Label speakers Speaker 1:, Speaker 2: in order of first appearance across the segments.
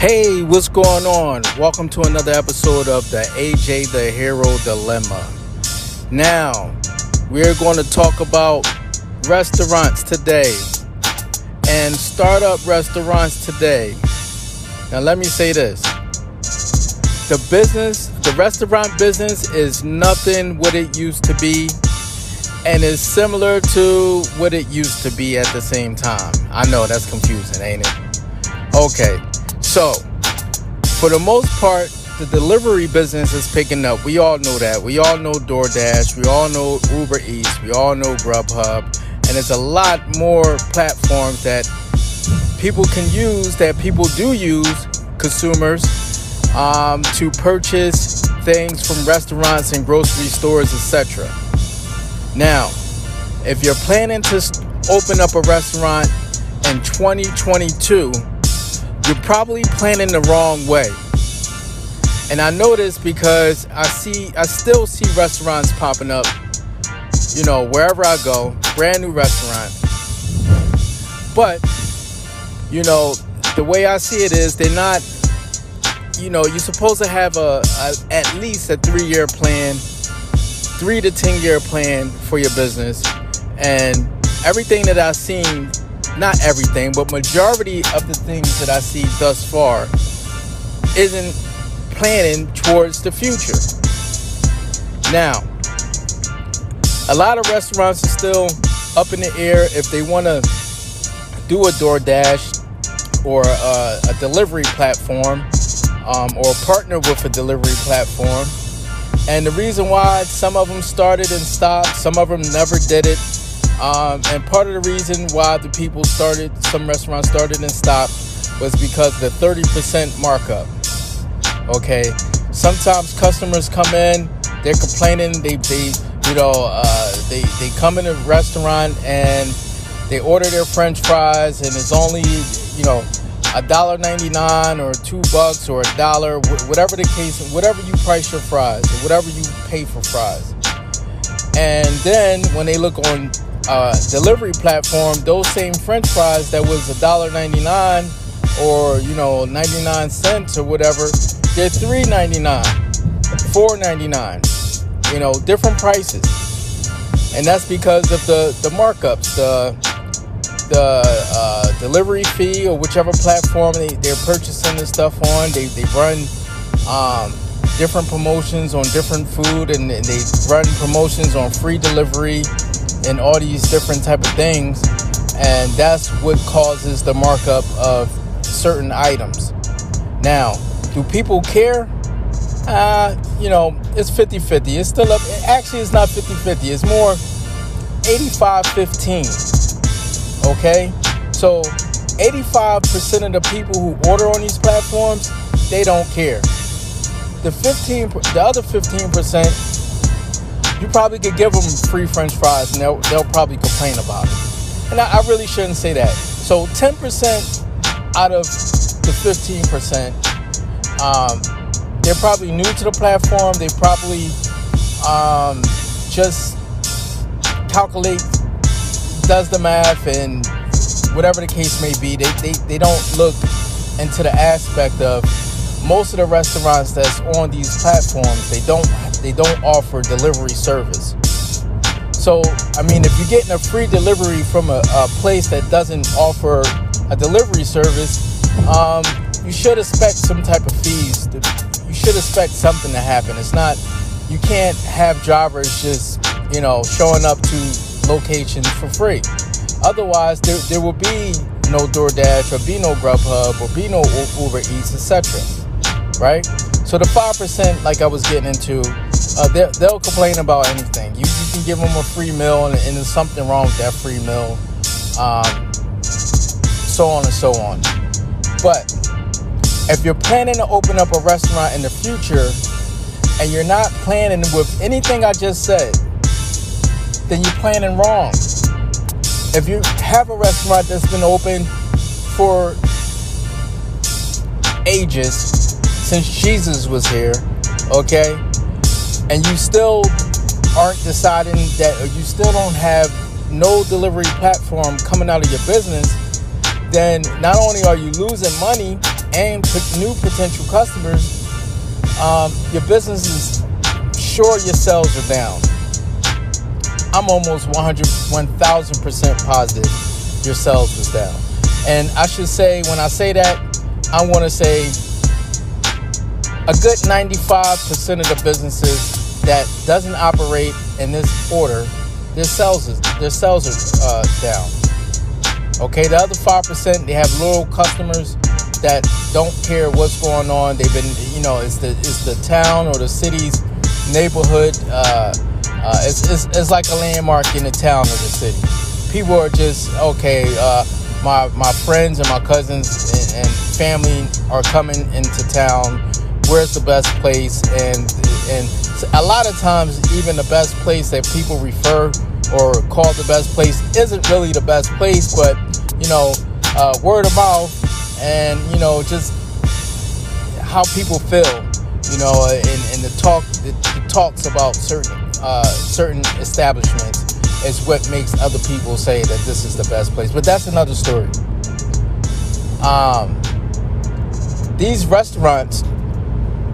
Speaker 1: Hey, what's going on? Welcome to another episode of the AJ the Hero Dilemma. Now, we're going to talk about restaurants today and startup restaurants today. Now, let me say this the business, the restaurant business is nothing what it used to be and is similar to what it used to be at the same time. I know that's confusing, ain't it? Okay, so for the most part, the delivery business is picking up. We all know that. We all know DoorDash. We all know Uber Eats. We all know Grubhub. And there's a lot more platforms that people can use, that people do use, consumers, um, to purchase things from restaurants and grocery stores, etc. Now, if you're planning to open up a restaurant in 2022, you're probably planning the wrong way. And I know this because I see I still see restaurants popping up, you know, wherever I go, brand new restaurant. But, you know, the way I see it is they're not you know, you're supposed to have a, a at least a 3-year plan, 3 to 10 year plan for your business. And everything that I've seen not everything, but majority of the things that I see thus far isn't planning towards the future. Now, a lot of restaurants are still up in the air if they want to do a DoorDash or a, a delivery platform um, or partner with a delivery platform. And the reason why some of them started and stopped, some of them never did it, um, and part of the reason why the people started, some restaurants started and stopped, was because the 30% markup. Okay, sometimes customers come in, they're complaining, they, they you know, uh, they, they come in a restaurant and they order their french fries and it's only, you know, a dollar ninety nine or two bucks or a dollar, whatever the case, whatever you price your fries or whatever you pay for fries. And then when they look on uh, delivery platform, those same French fries that was $1.99 or you know 99 cents or whatever, they're $3.99, $4.99. You know, different prices, and that's because of the the markups, the the uh, delivery fee or whichever platform they, they're purchasing the stuff on. They they run. Um, different promotions on different food and they run promotions on free delivery and all these different type of things and that's what causes the markup of certain items. Now do people care? Uh, you know it's 50-50 it's still up. Actually it's not 50-50 it's more 85-15 okay? So 85% of the people who order on these platforms they don't care. The 15 the other 15% you probably could give them free french fries and they'll, they'll probably complain about it. And I, I really shouldn't say that. So 10% out of the 15%, um, they're probably new to the platform. They probably um, just calculate, does the math, and whatever the case may be, they, they, they don't look into the aspect of most of the restaurants that's on these platforms they don't they don't offer delivery service. So i mean if you're getting a free delivery from a, a place that doesn't offer a delivery service um, you should expect some type of fees to, you should expect something to happen. It's not you can't have drivers just you know showing up to locations for free. Otherwise there, there will be no DoorDash or be no Grubhub or be no Uber Eats, etc right? So the five percent, like I was getting into, uh, they'll complain about anything. You, you can give them a free meal, and, and there's something wrong with that free meal, um, so on and so on. But if you're planning to open up a restaurant in the future, and you're not planning with anything I just said, then you're planning wrong. If you have a restaurant that's been open for ages since Jesus was here, okay, and you still aren't deciding that, or you still don't have no delivery platform coming out of your business, then not only are you losing money, and new potential customers, um, your business is sure your sales are down. I'm almost 100, 1000% positive your sales was down. And I should say, when I say that, I want to say a good 95% of the businesses that doesn't operate in this order, their sales is, their sales are uh, down. Okay, the other five percent they have loyal customers that don't care what's going on. They've been, you know, it's the it's the town or the city's neighborhood. Uh, uh, it's, it's, it's like a landmark in the town or the city. People are just okay. Uh, my my friends and my cousins and, and family are coming into town. Where's the best place? And and a lot of times, even the best place that people refer or call the best place isn't really the best place, but you know, uh, word of mouth and you know just how people feel, you know, and, and the talk the, talks about certain uh, certain establishments is what makes other people say that this is the best place. But that's another story. Um, these restaurants,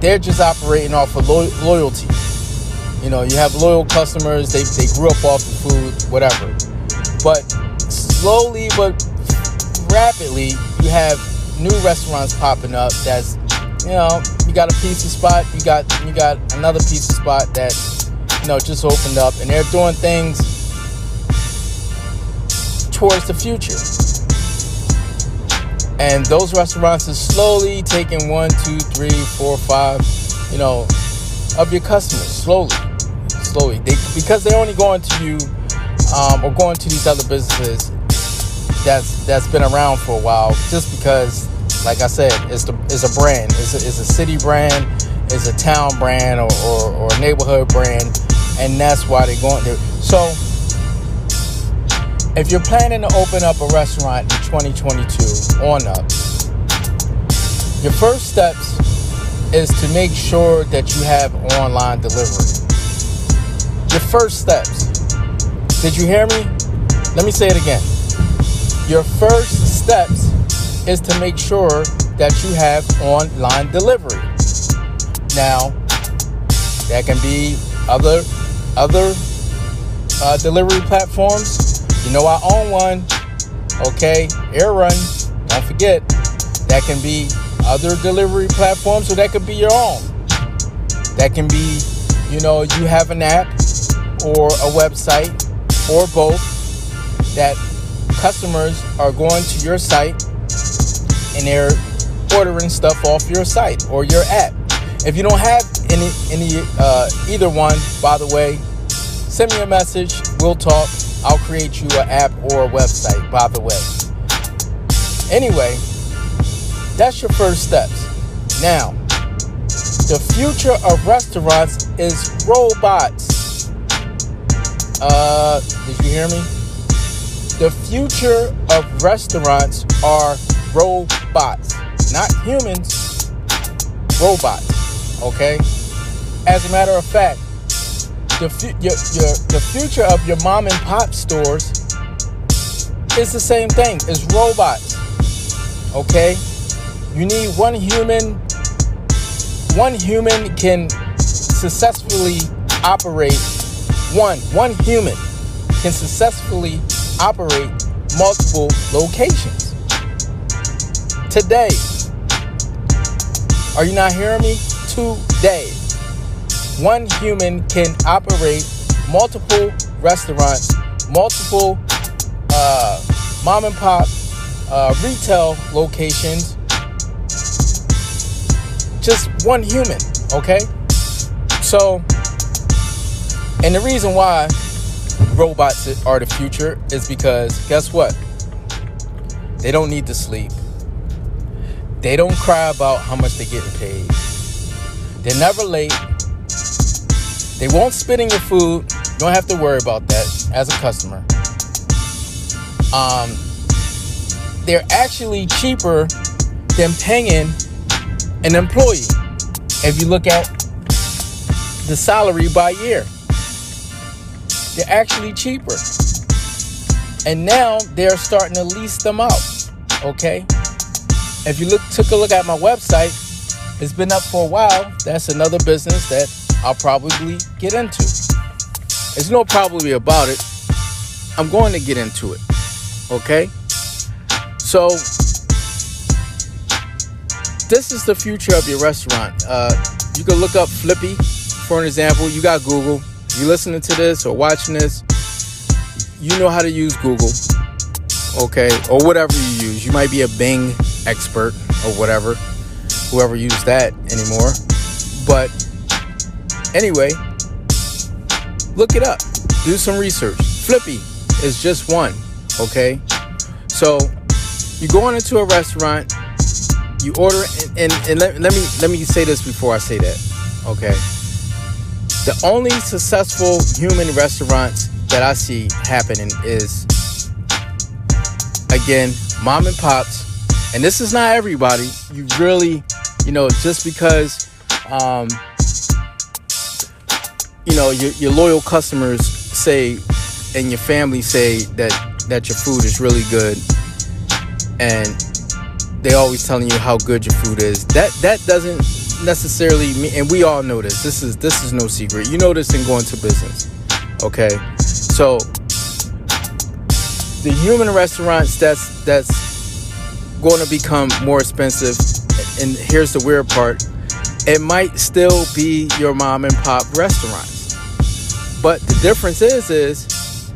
Speaker 1: they're just operating off of lo- loyalty. You know, you have loyal customers. They they grew up off the food, whatever. But slowly but rapidly, you have new restaurants popping up. That's you know, you got a pizza spot. You got you got another pizza spot that you know just opened up, and they're doing things towards the future. And those restaurants are slowly taking one, two, three, four, five, you know, of your customers slowly, slowly. They, because they're only going to you um, or going to these other businesses that's that's been around for a while. Just because, like I said, it's the it's a brand. It's a, it's a city brand. It's a town brand or, or, or neighborhood brand, and that's why they're going there. So, if you're planning to open up a restaurant in 2022 on up, your first steps is to make sure that you have online delivery. Your first steps. Did you hear me? Let me say it again your first steps is to make sure that you have online delivery. Now, that can be other other uh, delivery platforms. You know, I own one. Okay, Air Run. Don't forget that can be other delivery platforms, or that could be your own. That can be, you know, you have an app or a website or both that customers are going to your site and they're ordering stuff off your site or your app. If you don't have any any uh, either one, by the way, send me a message. We'll talk. I'll create you an app or a website. By the way. Anyway, that's your first steps. Now, the future of restaurants is robots. Uh, did you hear me? The future of restaurants are robots, not humans, robots. Okay? As a matter of fact, the, fu- your, your, the future of your mom and pop stores is the same thing. It's robots. Okay? You need one human. One human can successfully operate. One, one human can successfully operate multiple locations. Today, are you not hearing me? Today, one human can operate multiple restaurants, multiple uh, mom and pop uh, retail locations. Just one human, okay? So, and the reason why robots are the future is because guess what? They don't need to sleep. They don't cry about how much they're getting paid. They're never late. They won't spit in your food. You don't have to worry about that as a customer. Um, they're actually cheaper than paying an employee. If you look at the salary by year. They're actually cheaper. And now they're starting to lease them out. Okay? if you look took a look at my website, it's been up for a while. That's another business that I'll probably get into. There's no probably about it. I'm going to get into it. Okay? So this is the future of your restaurant. Uh, you can look up Flippy, for an example. You got Google. You're listening to this or watching this, you know how to use Google, okay, or whatever you use. You might be a Bing expert or whatever, whoever used that anymore. But anyway, look it up, do some research. Flippy is just one, okay? So you go into a restaurant, you order and, and, and let, let, me let me say this before I say that. Okay. The only successful human restaurants that I see happening is again mom and pops, and this is not everybody. You really, you know, just because um, know your, your loyal customers say and your family say that that your food is really good and they always telling you how good your food is. That that doesn't necessarily mean, and we all know this. This is this is no secret. You know this in going to business. Okay, so the human restaurants that's that's going to become more expensive. And here's the weird part: it might still be your mom and pop restaurants, but the difference is is,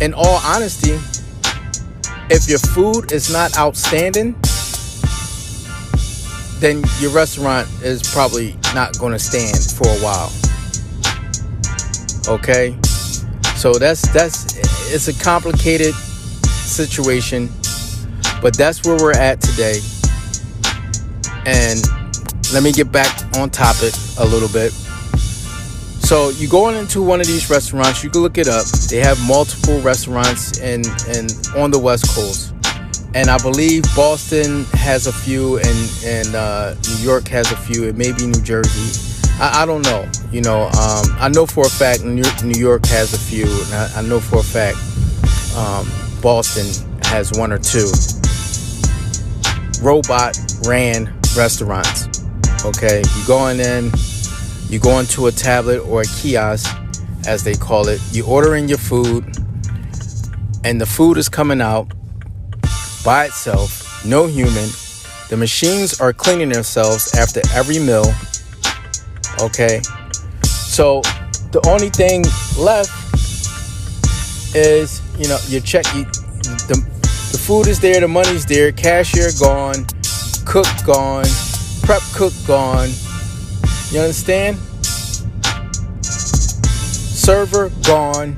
Speaker 1: in all honesty, if your food is not outstanding, then your restaurant is probably not going to stand for a while. Okay? So that's that's it's a complicated situation, but that's where we're at today. And let me get back on topic a little bit. So you going into one of these restaurants, you can look it up. They have multiple restaurants in, in on the West Coast. And I believe Boston has a few and, and uh, New York has a few, and maybe New Jersey. I, I don't know. You know, um, I know for a fact New, New York has a few, and I, I know for a fact um, Boston has one or two. Robot ran restaurants. Okay, you going in, you go into a tablet or a kiosk, as they call it. You order in your food, and the food is coming out by itself, no human. The machines are cleaning themselves after every meal. Okay, so the only thing left is you know your check. You, the the food is there, the money's there, cashier gone, cook gone, prep cook gone you understand? Server gone.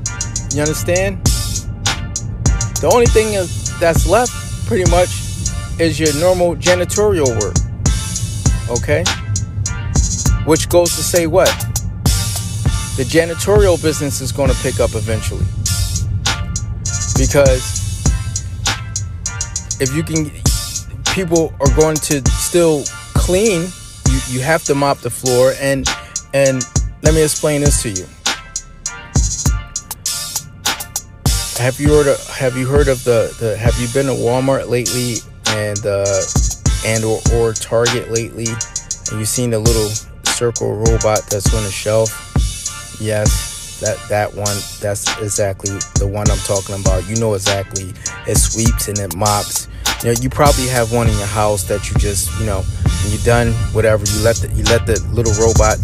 Speaker 1: You understand? The only thing that's left, pretty much, is your normal janitorial work. Okay? Which goes to say what? The janitorial business is going to pick up eventually. Because if you can, people are going to still clean you you have to mop the floor and and let me explain this to you. Have you heard of, have you heard of the, the have you been to Walmart lately and uh and or, or Target lately and you seen the little circle robot that's on the shelf? Yes, that that one that's exactly the one I'm talking about. You know exactly. It sweeps and it mops. You know, you probably have one in your house that you just, you know, you're done, whatever, you let the you let the little robot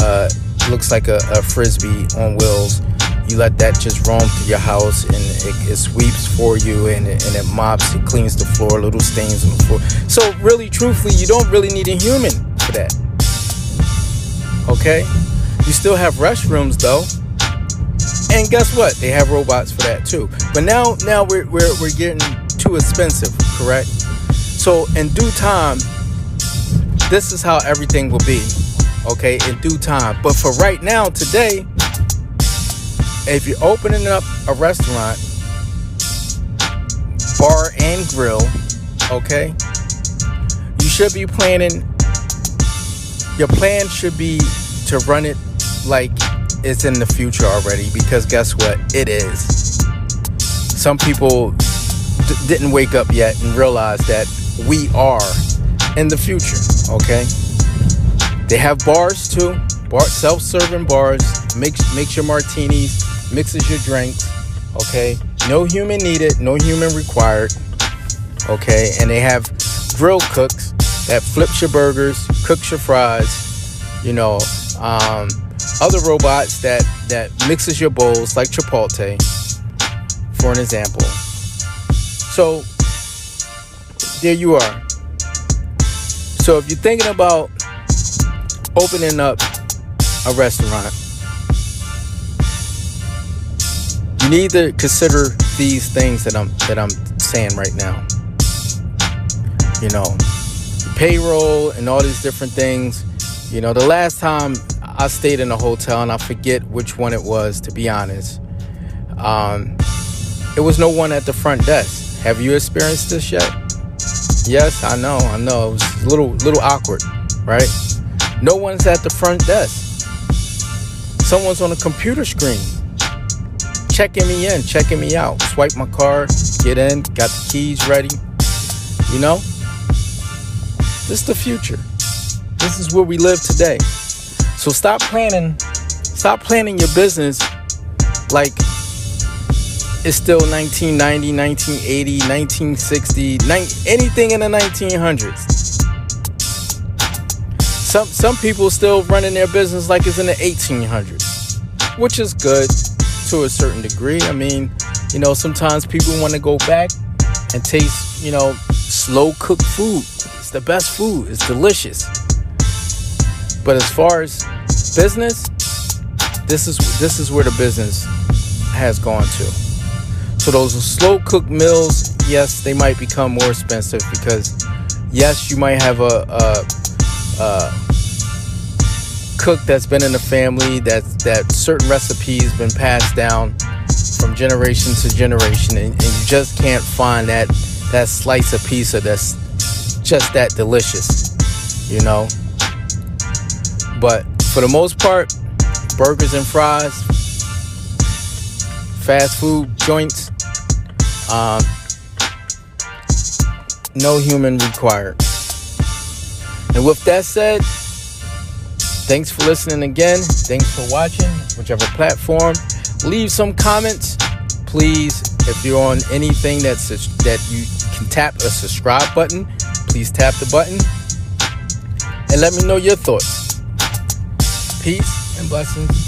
Speaker 1: uh, looks like a, a, frisbee on wheels. You let that just roam through your house and it, it sweeps for you and it, and it mops, it cleans the floor, little stains on the floor. So really, truthfully, you don't really need a human for that. Okay, you still have restrooms though. And guess what? They have robots for that too. But now, now we're, we're, we're getting too expensive, correct? So in due time, this is how everything will be, okay, in due time. But for right now, today, if you're opening up a restaurant, bar and grill, okay, you should be planning. Your plan should be to run it like it's in the future already because guess what? It is. Some people d- didn't wake up yet and realize that we are in the future. Okay, they have bars too, bar self-serving bars. Makes makes your martinis, mixes your drinks. Okay, no human needed, no human required. Okay, and they have grill cooks that flips your burgers, cooks your fries. You know, um, other robots that that mixes your bowls like Chipotle, for an example. So there you are. So if you're thinking about opening up a restaurant, you need to consider these things that I'm that I'm saying right now. You know, payroll and all these different things. You know, the last time I stayed in a hotel, and I forget which one it was, to be honest. Um, it was no one at the front desk. Have you experienced this yet? Yes, I know, I know. It was a little, little awkward, right? No one's at the front desk. Someone's on a computer screen checking me in, checking me out. Swipe my card, get in, got the keys ready. You know? This is the future. This is where we live today. So stop planning, stop planning your business like it's still 1990, 1980, 1960, anything in the 1900s. Some some people still running their business like it's in the 1800s, which is good to a certain degree. I mean, you know, sometimes people want to go back and taste, you know, slow cooked food. It's the best food. It's delicious. But as far as business, this is this is where the business has gone to. So those slow cooked meals, yes, they might become more expensive because yes, you might have a, a, a cook that's been in the family that that certain recipes been passed down from generation to generation and, and you just can't find that that slice of pizza that's just that delicious you know? But for the most part burgers and fries fast food joints um, no human required and with that said Thanks for listening again. Thanks for watching, whichever platform. Leave some comments, please. If you're on anything that's that you can tap a subscribe button, please tap the button and let me know your thoughts. Peace and blessings.